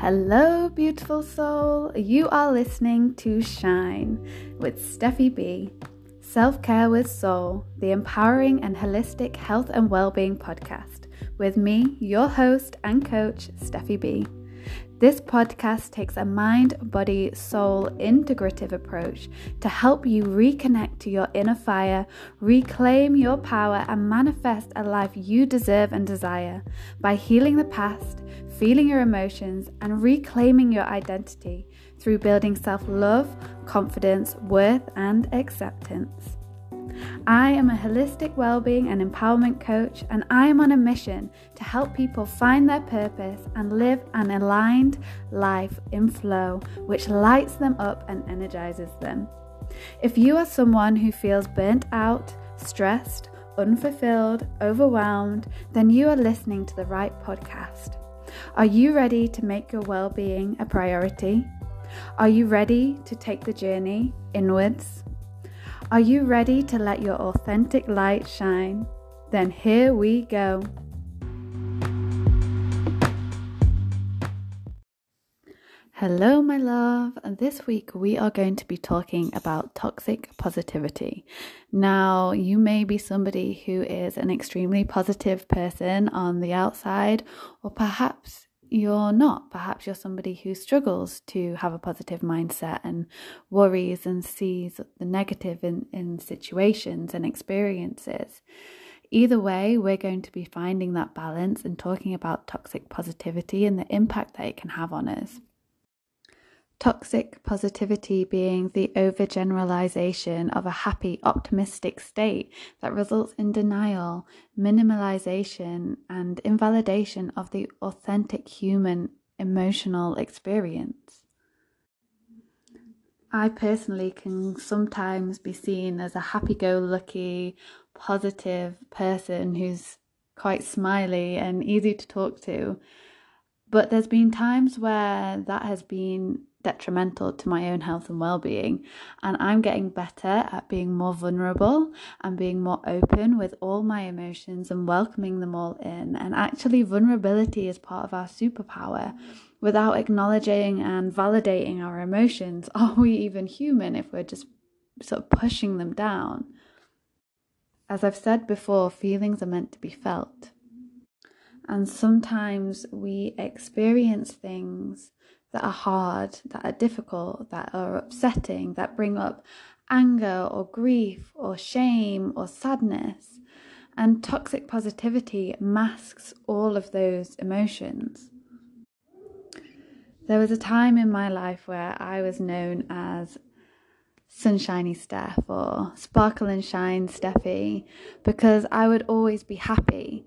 Hello, beautiful soul. You are listening to Shine with Stephie B. Self Care with Soul, the empowering and holistic health and well-being podcast, with me, your host and coach, Stephie B. This podcast takes a mind, body, soul integrative approach to help you reconnect to your inner fire, reclaim your power, and manifest a life you deserve and desire by healing the past, feeling your emotions, and reclaiming your identity through building self love, confidence, worth, and acceptance. I am a holistic well-being and empowerment coach and I am on a mission to help people find their purpose and live an aligned life in flow which lights them up and energizes them. If you are someone who feels burnt out, stressed, unfulfilled, overwhelmed, then you are listening to the right podcast. Are you ready to make your well-being a priority? Are you ready to take the journey inwards? Are you ready to let your authentic light shine? Then here we go. Hello, my love. This week we are going to be talking about toxic positivity. Now, you may be somebody who is an extremely positive person on the outside, or perhaps you're not. Perhaps you're somebody who struggles to have a positive mindset and worries and sees the negative in, in situations and experiences. Either way, we're going to be finding that balance and talking about toxic positivity and the impact that it can have on us. Toxic positivity being the overgeneralization of a happy, optimistic state that results in denial, minimalization, and invalidation of the authentic human emotional experience. I personally can sometimes be seen as a happy go lucky, positive person who's quite smiley and easy to talk to. But there's been times where that has been detrimental to my own health and well-being. And I'm getting better at being more vulnerable and being more open with all my emotions and welcoming them all in. And actually vulnerability is part of our superpower. Without acknowledging and validating our emotions are we even human if we're just sort of pushing them down? As I've said before feelings are meant to be felt. And sometimes we experience things that are hard, that are difficult, that are upsetting, that bring up anger or grief or shame or sadness. And toxic positivity masks all of those emotions. There was a time in my life where I was known as Sunshiny Steph or Sparkle and Shine Stephie because I would always be happy.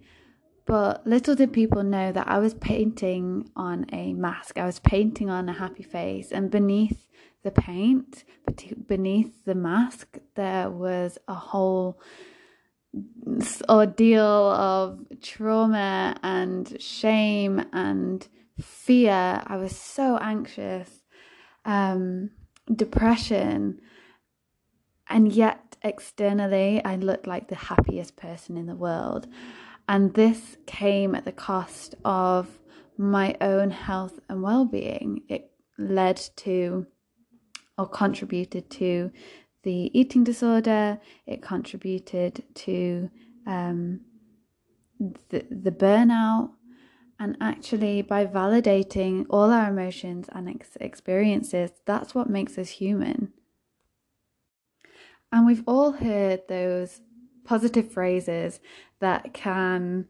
But little did people know that I was painting on a mask. I was painting on a happy face, and beneath the paint, beneath the mask, there was a whole ordeal of trauma and shame and fear. I was so anxious, um, depression, and yet externally, I looked like the happiest person in the world. And this came at the cost of my own health and well being. It led to or contributed to the eating disorder, it contributed to um, the, the burnout. And actually, by validating all our emotions and ex- experiences, that's what makes us human. And we've all heard those positive phrases that can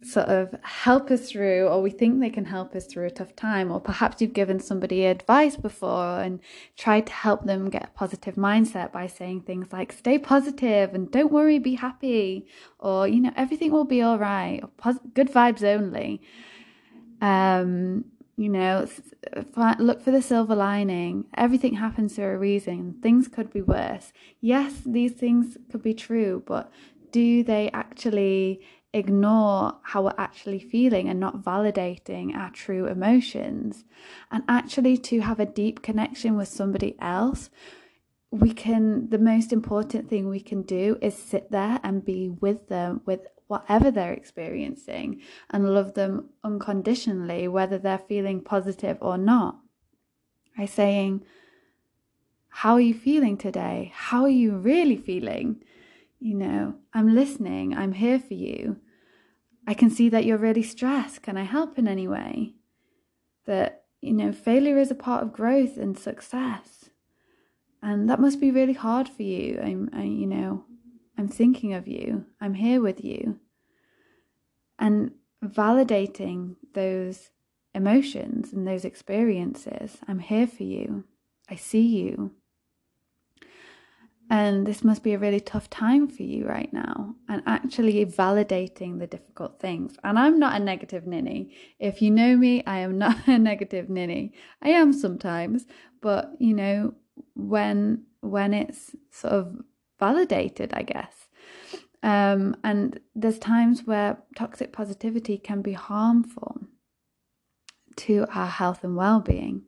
sort of help us through, or we think they can help us through a tough time, or perhaps you've given somebody advice before and tried to help them get a positive mindset by saying things like, stay positive and don't worry, be happy, or, you know, everything will be all right, or pos- good vibes only. Um, you know, look for the silver lining. Everything happens for a reason. Things could be worse. Yes, these things could be true, but do they actually ignore how we're actually feeling and not validating our true emotions? And actually, to have a deep connection with somebody else we can, the most important thing we can do is sit there and be with them with whatever they're experiencing and love them unconditionally, whether they're feeling positive or not. By saying, How are you feeling today? How are you really feeling? You know, I'm listening, I'm here for you. I can see that you're really stressed. Can I help in any way? That, you know, failure is a part of growth and success. And that must be really hard for you. I'm, I, you know, I'm thinking of you. I'm here with you. And validating those emotions and those experiences. I'm here for you. I see you. And this must be a really tough time for you right now. And actually validating the difficult things. And I'm not a negative ninny. If you know me, I am not a negative ninny. I am sometimes, but you know, when when it's sort of validated, I guess. Um, and there's times where toxic positivity can be harmful to our health and well being.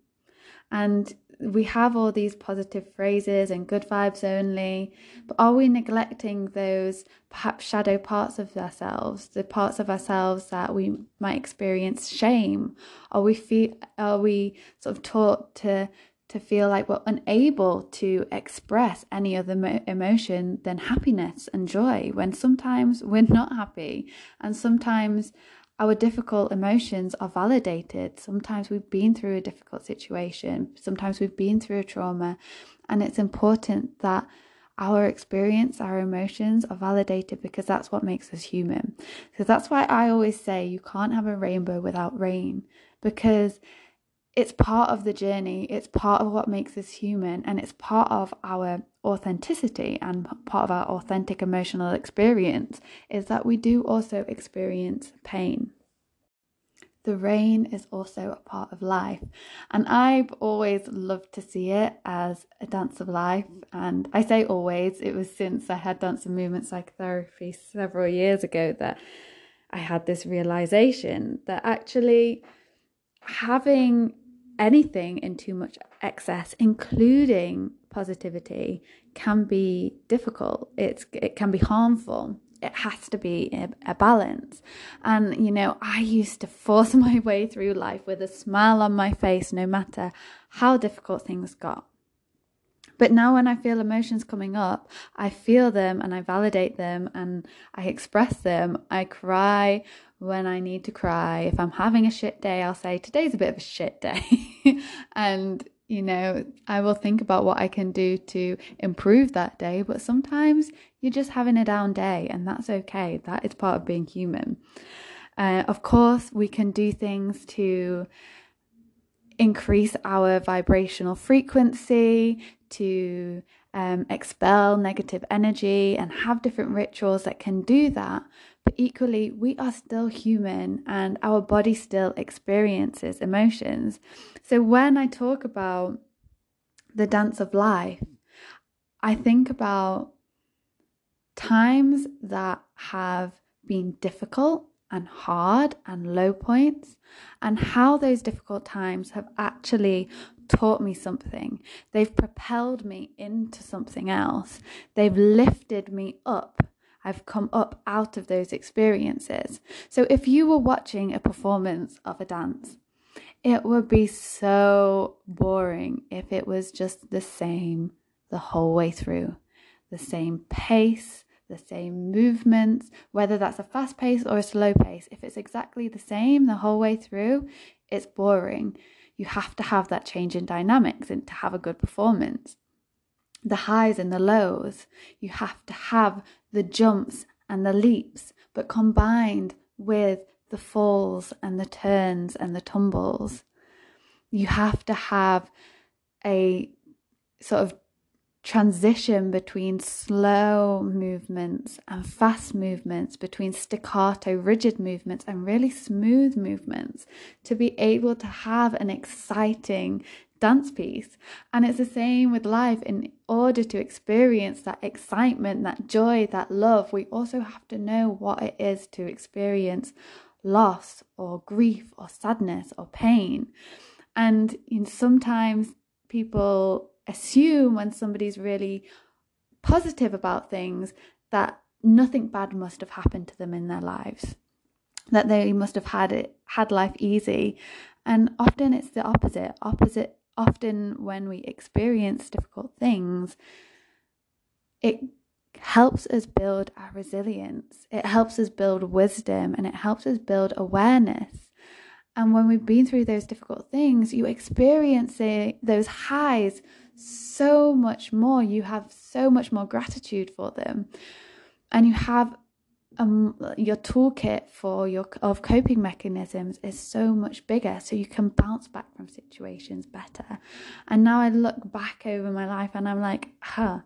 And we have all these positive phrases and good vibes only, but are we neglecting those perhaps shadow parts of ourselves, the parts of ourselves that we might experience shame? Are we feel are we sort of taught to to feel like we're unable to express any other mo- emotion than happiness and joy when sometimes we're not happy and sometimes our difficult emotions are validated. Sometimes we've been through a difficult situation, sometimes we've been through a trauma, and it's important that our experience, our emotions are validated because that's what makes us human. So that's why I always say you can't have a rainbow without rain because it's part of the journey, it's part of what makes us human, and it's part of our authenticity and part of our authentic emotional experience is that we do also experience pain. The rain is also a part of life, and I've always loved to see it as a dance of life. And I say always, it was since I had dance and movement psychotherapy several years ago that I had this realization that actually having anything in too much excess, including positivity, can be difficult. It's it can be harmful. It has to be a, a balance. And you know, I used to force my way through life with a smile on my face, no matter how difficult things got. But now, when I feel emotions coming up, I feel them and I validate them and I express them. I cry when I need to cry. If I'm having a shit day, I'll say, Today's a bit of a shit day. and, you know, I will think about what I can do to improve that day. But sometimes you're just having a down day, and that's okay. That is part of being human. Uh, of course, we can do things to increase our vibrational frequency, to um, expel negative energy, and have different rituals that can do that. But equally, we are still human and our body still experiences emotions. So when I talk about the dance of life, I think about times that have been difficult and hard and low points, and how those difficult times have actually taught me something. They've propelled me into something else. They've lifted me up. I've come up out of those experiences. So if you were watching a performance of a dance, it would be so boring if it was just the same the whole way through. The same pace, the same movements, whether that's a fast pace or a slow pace, if it's exactly the same the whole way through, it's boring. You have to have that change in dynamics and to have a good performance. The highs and the lows, you have to have the jumps and the leaps, but combined with the falls and the turns and the tumbles. You have to have a sort of transition between slow movements and fast movements, between staccato, rigid movements, and really smooth movements to be able to have an exciting dance piece. And it's the same with life. In order to experience that excitement, that joy, that love, we also have to know what it is to experience loss or grief or sadness or pain. And you know, sometimes people assume when somebody's really positive about things that nothing bad must have happened to them in their lives that they must have had it had life easy. And often it's the opposite. Opposite often when we experience difficult things it helps us build our resilience. It helps us build wisdom and it helps us build awareness. And when we've been through those difficult things you experience those highs so much more. You have so much more gratitude for them. And you have um, your toolkit for your of coping mechanisms is so much bigger. So you can bounce back from situations better. And now i look back over my life and i'm like huh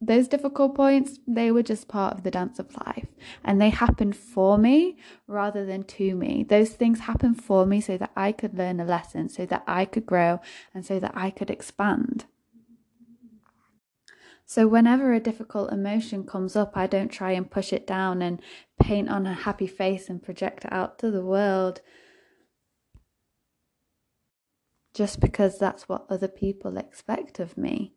those difficult points they were just part of the dance of life. And they happened for me rather than to me. Those things happened for me so that i could learn a lesson so that i could grow and so that i could expand so, whenever a difficult emotion comes up, I don't try and push it down and paint on a happy face and project it out to the world just because that's what other people expect of me.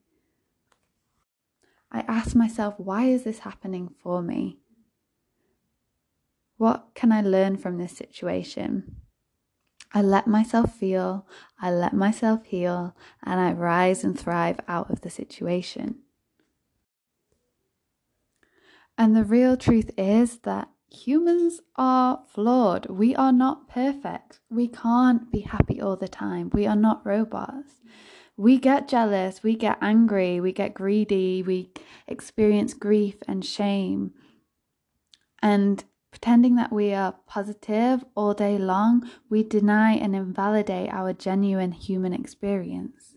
I ask myself, why is this happening for me? What can I learn from this situation? I let myself feel, I let myself heal, and I rise and thrive out of the situation. And the real truth is that humans are flawed. We are not perfect. We can't be happy all the time. We are not robots. We get jealous, we get angry, we get greedy, we experience grief and shame. And pretending that we are positive all day long, we deny and invalidate our genuine human experience.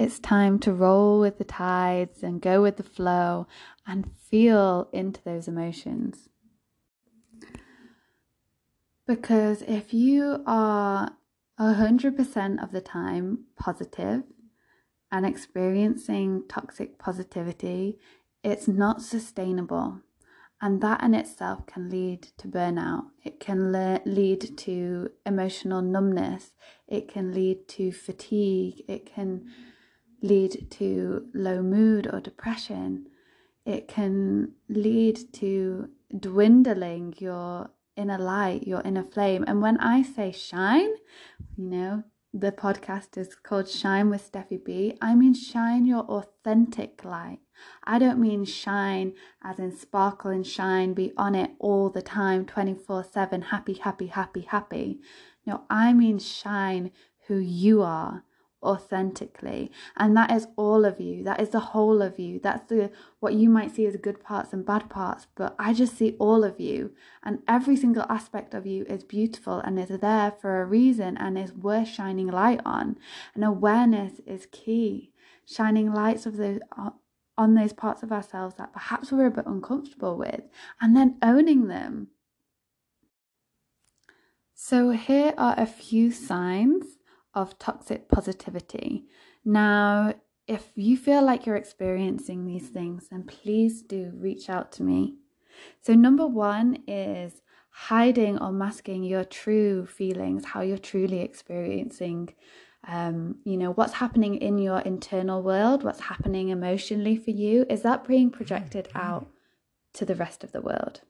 It's time to roll with the tides and go with the flow and feel into those emotions. Because if you are 100% of the time positive and experiencing toxic positivity, it's not sustainable. And that in itself can lead to burnout. It can le- lead to emotional numbness. It can lead to fatigue. It can lead to low mood or depression. It can lead to dwindling your inner light, your inner flame. And when I say shine, you know, the podcast is called Shine with Stephie B. I mean shine your authentic light. I don't mean shine as in sparkle and shine, be on it all the time, 24 7, happy, happy, happy, happy. No, I mean shine who you are authentically. And that is all of you. That is the whole of you. That's the what you might see as good parts and bad parts but i just see all of you. And every single aspect of you is beautiful and is there for a reason and is worth shining light on. And awareness is key. Shining lights of those on those parts of ourselves that perhaps we're a bit uncomfortable with and then owning them. So here are a few signs of toxic positivity. Now, if you feel like you're experiencing these things, then please do reach out to me. So, number one is hiding or masking your true feelings, how you're truly experiencing, um, you know, what's happening in your internal world, what's happening emotionally for you. Is that being projected out to the rest of the world?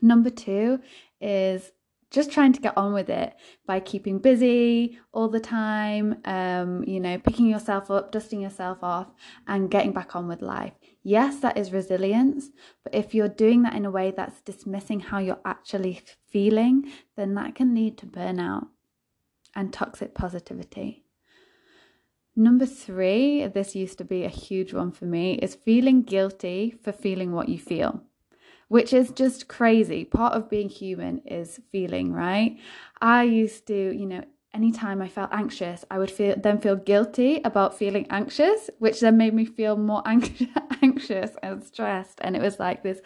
Number two is just trying to get on with it by keeping busy all the time, um, you know, picking yourself up, dusting yourself off, and getting back on with life. Yes, that is resilience, but if you're doing that in a way that's dismissing how you're actually feeling, then that can lead to burnout and toxic positivity. Number three, this used to be a huge one for me, is feeling guilty for feeling what you feel which is just crazy. Part of being human is feeling, right? I used to, you know, anytime I felt anxious, I would feel then feel guilty about feeling anxious, which then made me feel more anxious and stressed. And it was like this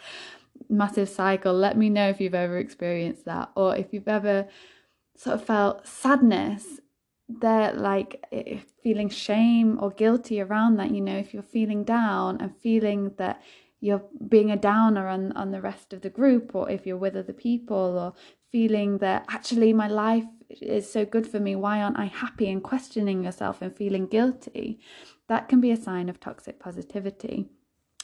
massive cycle. Let me know if you've ever experienced that or if you've ever sort of felt sadness they're like feeling shame or guilty around that you know if you're feeling down and feeling that you're being a downer on, on the rest of the group or if you're with other people or feeling that actually my life is so good for me? Why aren't I happy? And questioning yourself and feeling guilty, that can be a sign of toxic positivity.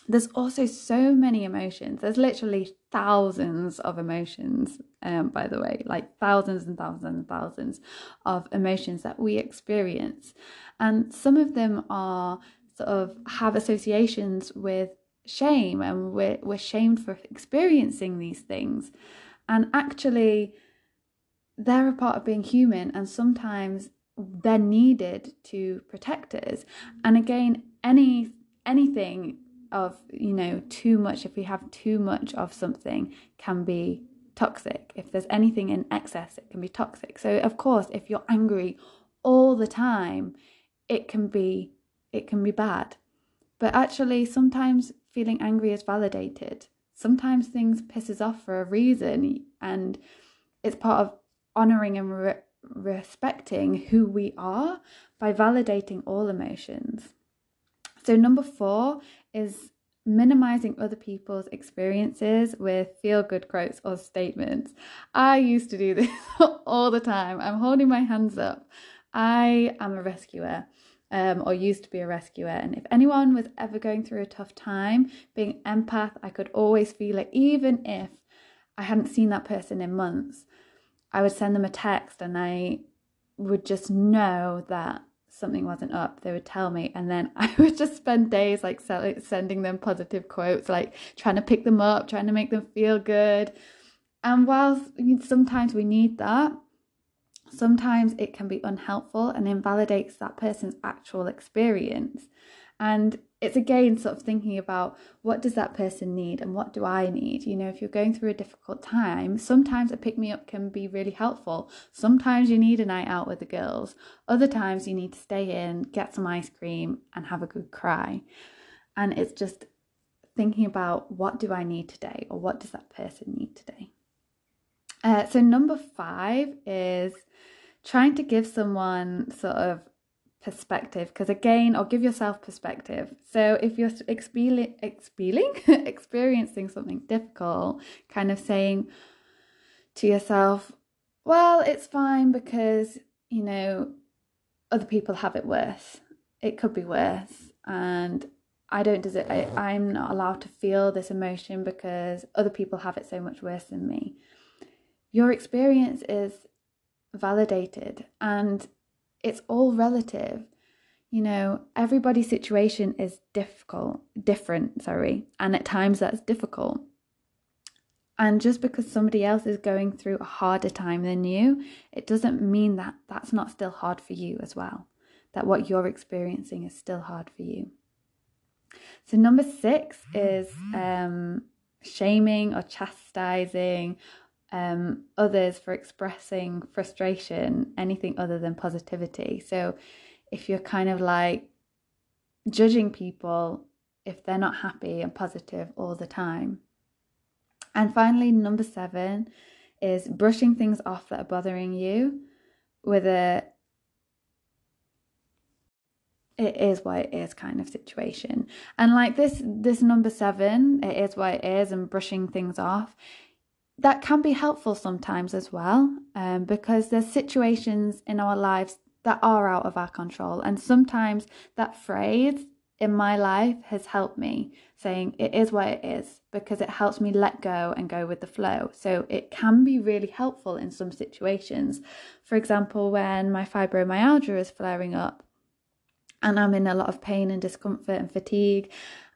There's also so many emotions. There's literally thousands of emotions, um, by the way, like thousands and thousands and thousands of emotions that we experience. And some of them are sort of have associations with shame and we're, we're shamed for experiencing these things. And actually, they're a part of being human, and sometimes they're needed to protect us. And again, any anything of you know too much if we have too much of something can be toxic if there's anything in excess it can be toxic so of course if you're angry all the time it can be it can be bad but actually sometimes feeling angry is validated sometimes things pisses off for a reason and it's part of honoring and re- respecting who we are by validating all emotions so number 4 is minimizing other people's experiences with feel good quotes or statements. I used to do this all the time. I'm holding my hands up. I am a rescuer. Um, or used to be a rescuer. And if anyone was ever going through a tough time, being empath, I could always feel it, even if I hadn't seen that person in months. I would send them a text and I would just know that something wasn't up, they would tell me, and then I would just spend days like sending them positive quotes, like trying to pick them up, trying to make them feel good. And whilst sometimes we need that, sometimes it can be unhelpful and invalidates that person's actual experience. And it's again sort of thinking about what does that person need and what do I need? You know, if you're going through a difficult time, sometimes a pick me up can be really helpful. Sometimes you need a night out with the girls. Other times you need to stay in, get some ice cream, and have a good cry. And it's just thinking about what do I need today or what does that person need today? Uh, so, number five is trying to give someone sort of perspective because again or give yourself perspective. So if you're experiencing experiencing something difficult kind of saying to yourself well it's fine because you know other people have it worse. It could be worse. And i don't deserve I, i'm not allowed to feel this emotion because other people have it so much worse than me your experience is validated and it's all relative. You know, everybody's situation is difficult, different, sorry, and at times that's difficult. And just because somebody else is going through a harder time than you, it doesn't mean that that's not still hard for you as well. That what you're experiencing is still hard for you. So, number six is um, shaming or chastising um, others for expressing frustration, anything other than positivity. So if you're kind of like judging people if they're not happy and positive all the time. And finally, number seven is brushing things off that are bothering you with a it is what it is kind of situation and like this this number seven it is what it is and brushing things off that can be helpful sometimes as well um, because there's situations in our lives that are out of our control and sometimes that phrase in my life has helped me saying it is what it is because it helps me let go and go with the flow. So it can be really helpful in some situations. For example when my fibromyalgia is flaring up and I'm in a lot of pain and discomfort and fatigue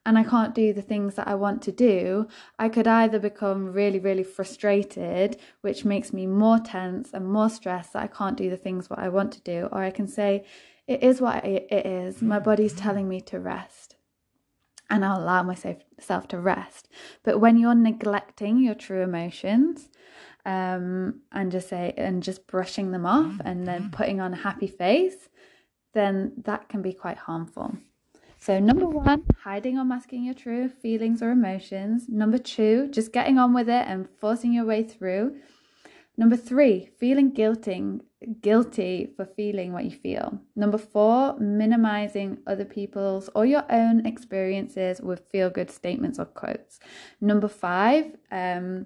and I can't do the things that I want to do, I could either become really, really frustrated, which makes me more tense and more stressed that I can't do the things what I want to do, or I can say, it is what it is. My mm-hmm. body's mm-hmm. telling me to rest. And I'll allow myself to rest. But when you're neglecting your true emotions, um, and just say and just brushing them off mm-hmm. and then putting on a happy face, then that can be quite harmful. So, number one, hiding or masking your true feelings or emotions. Number two, just getting on with it and forcing your way through. Number three, feeling guilty, guilty for feeling what you feel. Number four, minimizing other people's or your own experiences with feel good statements or quotes. Number five, um,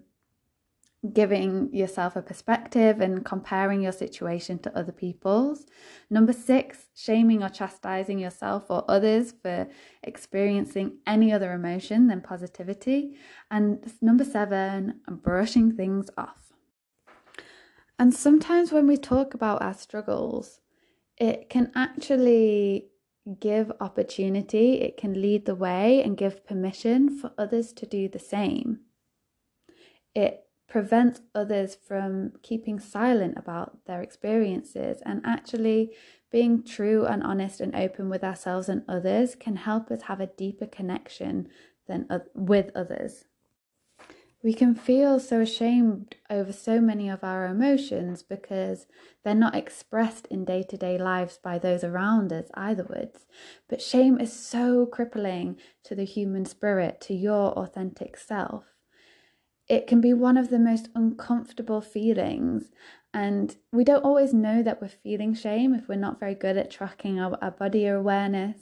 giving yourself a perspective and comparing your situation to other people's. Number six, shaming or chastising yourself or others for experiencing any other emotion than positivity. And number seven, brushing things off. And sometimes when we talk about our struggles, it can actually give opportunity, it can lead the way and give permission for others to do the same. It prevents others from keeping silent about their experiences and actually being true and honest and open with ourselves and others can help us have a deeper connection than uh, with others. We can feel so ashamed over so many of our emotions because they're not expressed in day to day lives by those around us either. But shame is so crippling to the human spirit, to your authentic self it can be one of the most uncomfortable feelings. And we don't always know that we're feeling shame if we're not very good at tracking our, our body awareness.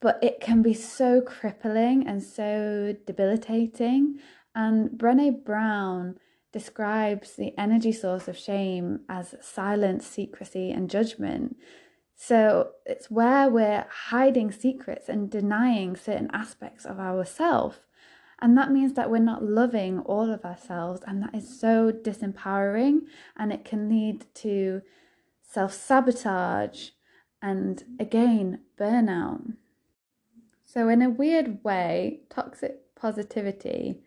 But it can be so crippling and so debilitating. And Brene Brown describes the energy source of shame as silence, secrecy, and judgment. So it's where we're hiding secrets and denying certain aspects of ourselves. And that means that we're not loving all of ourselves, and that is so disempowering, and it can lead to self sabotage and again, burnout. So, in a weird way, toxic positivity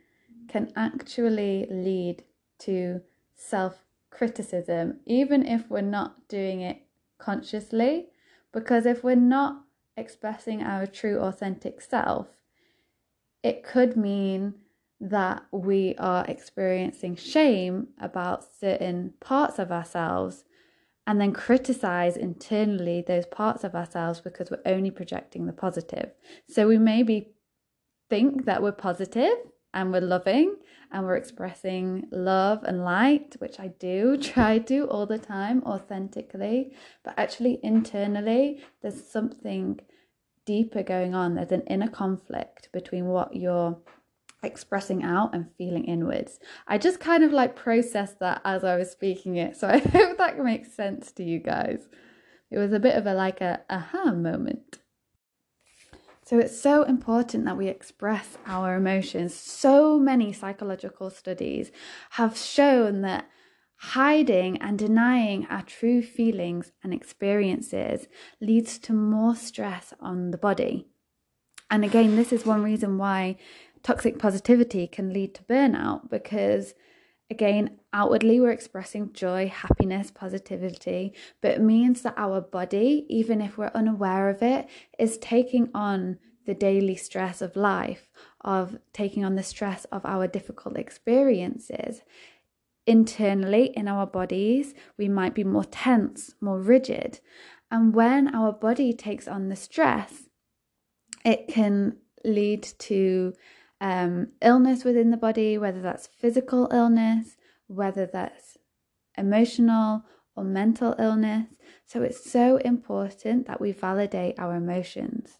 can actually lead to self criticism, even if we're not doing it consciously. Because if we're not expressing our true, authentic self, it could mean that we are experiencing shame about certain parts of ourselves and then criticize internally those parts of ourselves because we're only projecting the positive. So we maybe think that we're positive and we're loving and we're expressing love and light, which I do try to all the time authentically, but actually internally, there's something deeper going on. There's an inner conflict between what you're expressing out and feeling inwards. I just kind of like processed that as I was speaking it. So I hope that makes sense to you guys. It was a bit of a like a aha moment. So it's so important that we express our emotions. So many psychological studies have shown that Hiding and denying our true feelings and experiences leads to more stress on the body. And again, this is one reason why toxic positivity can lead to burnout because, again, outwardly we're expressing joy, happiness, positivity, but it means that our body, even if we're unaware of it, is taking on the daily stress of life, of taking on the stress of our difficult experiences internally in our bodies, we might be more tense, more rigid. And when our body takes on the stress, it can lead to um, illness within the body, whether that's physical illness, whether that's emotional or mental illness. So it's so important that we validate our emotions.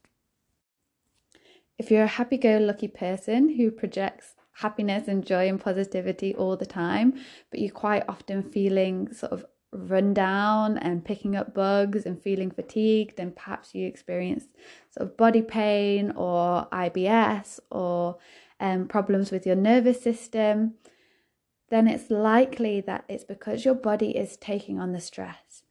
If you're a happy go lucky person who projects happiness and joy and positivity all the time, but you're quite often feeling sort of run down and picking up bugs and feeling fatigued, and perhaps you experience sort of body pain or IBS or um, problems with your nervous system, then it's likely that it's because your body is taking on the stress.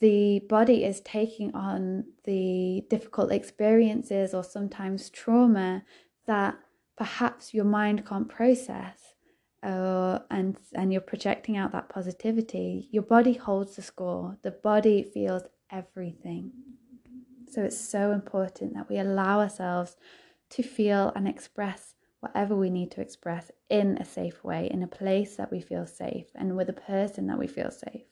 The body is taking on the difficult experiences or sometimes trauma that perhaps your mind can't process uh, and and you're projecting out that positivity. Your body holds the score. The body feels everything. So it's so important that we allow ourselves to feel and express whatever we need to express in a safe way in a place that we feel safe and with a person that we feel safe.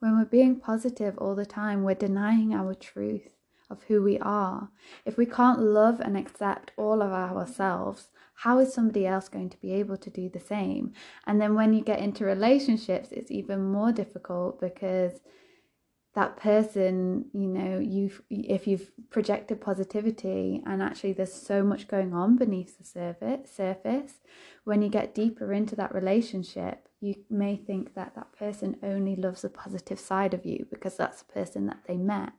When we're being positive all the time we're denying our truth of who we are. If we can't love and accept all of ourselves, how is somebody else going to be able to do the same? And then when you get into relationships, it's even more difficult because that person, you know, you've if you've projected positivity and actually there's so much going on beneath the surface surface, when you get deeper into that relationship, you may think that that person only loves the positive side of you because that's the person that they met.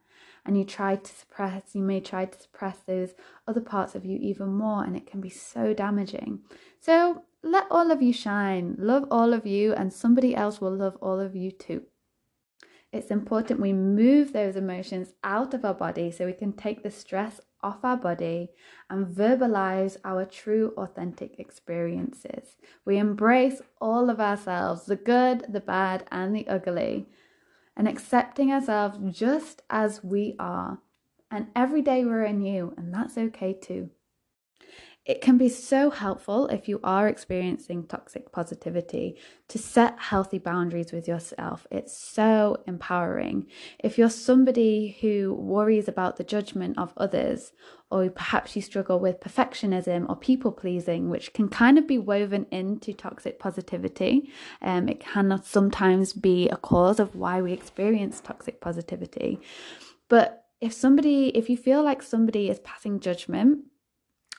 And you try to suppress, you may try to suppress those other parts of you even more, and it can be so damaging. So let all of you shine, love all of you, and somebody else will love all of you too it's important we move those emotions out of our body so we can take the stress off our body and verbalize our true, authentic experiences. We embrace all of ourselves the good, the bad, and the ugly, and accepting ourselves just as we are. And every day we're anew, and that's okay too. It can be so helpful if you are experiencing toxic positivity to set healthy boundaries with yourself. It's so empowering. If you're somebody who worries about the judgment of others, or perhaps you struggle with perfectionism or people pleasing, which can kind of be woven into toxic positivity, um, it can sometimes be a cause of why we experience toxic positivity. But if somebody, if you feel like somebody is passing judgment,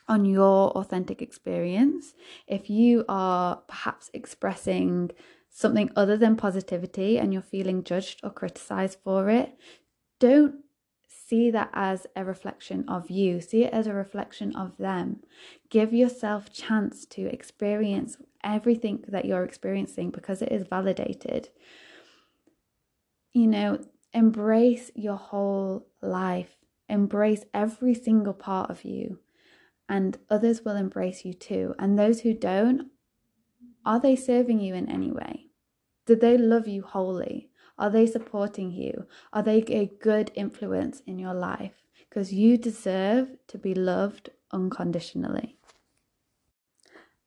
on your authentic experience. If you are perhaps expressing something other than positivity and you're feeling judged or criticized for it, don't see that as a reflection of you see it as a reflection of them give yourself chance to experience everything that you're experiencing because it is validated you know embrace your whole life embrace every single part of you and others will embrace you too. And those who don't, are they serving you in any way? Do they love you wholly? Are they supporting you? Are they a good influence in your life? Because you deserve to be loved unconditionally.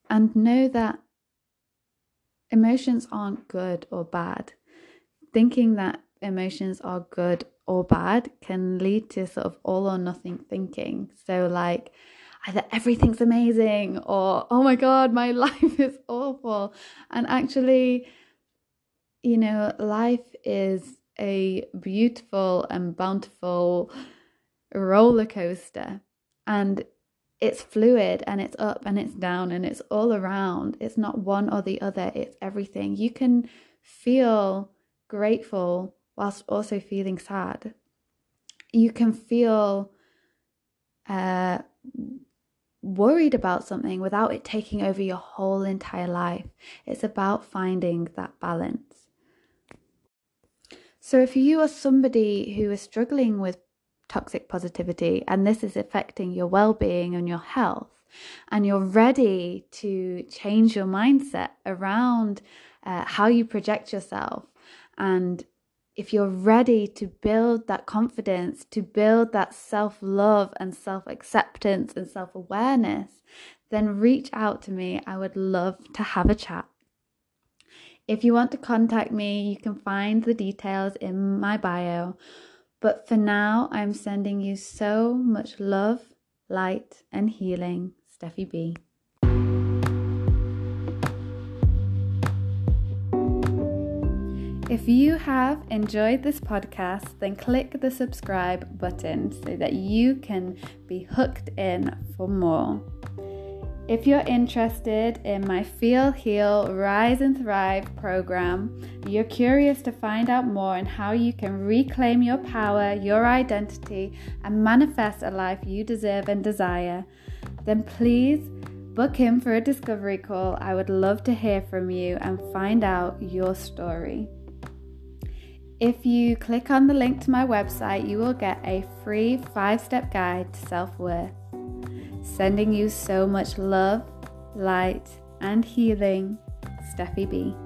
And know that emotions aren't good or bad. Thinking that emotions are good or bad can lead to sort of all or nothing thinking. So, like, either everything's amazing or oh my god my life is awful and actually you know life is a beautiful and bountiful roller coaster and it's fluid and it's up and it's down and it's all around it's not one or the other it's everything you can feel grateful whilst also feeling sad you can feel uh worried about something without it taking over your whole entire life. It's about finding that balance. So, if you are somebody who is struggling with toxic positivity and this is affecting your well being and your health, and you're ready to change your mindset around uh, how you project yourself and if you're ready to build that confidence, to build that self love and self acceptance and self awareness, then reach out to me. I would love to have a chat. If you want to contact me, you can find the details in my bio. But for now, I'm sending you so much love, light, and healing. Stephie B. If you have enjoyed this podcast, then click the subscribe button so that you can be hooked in for more. If you're interested in my Feel, Heal, Rise and Thrive program, you're curious to find out more on how you can reclaim your power, your identity, and manifest a life you deserve and desire, then please book in for a discovery call. I would love to hear from you and find out your story. If you click on the link to my website, you will get a free five step guide to self worth. Sending you so much love, light, and healing, Stephie B.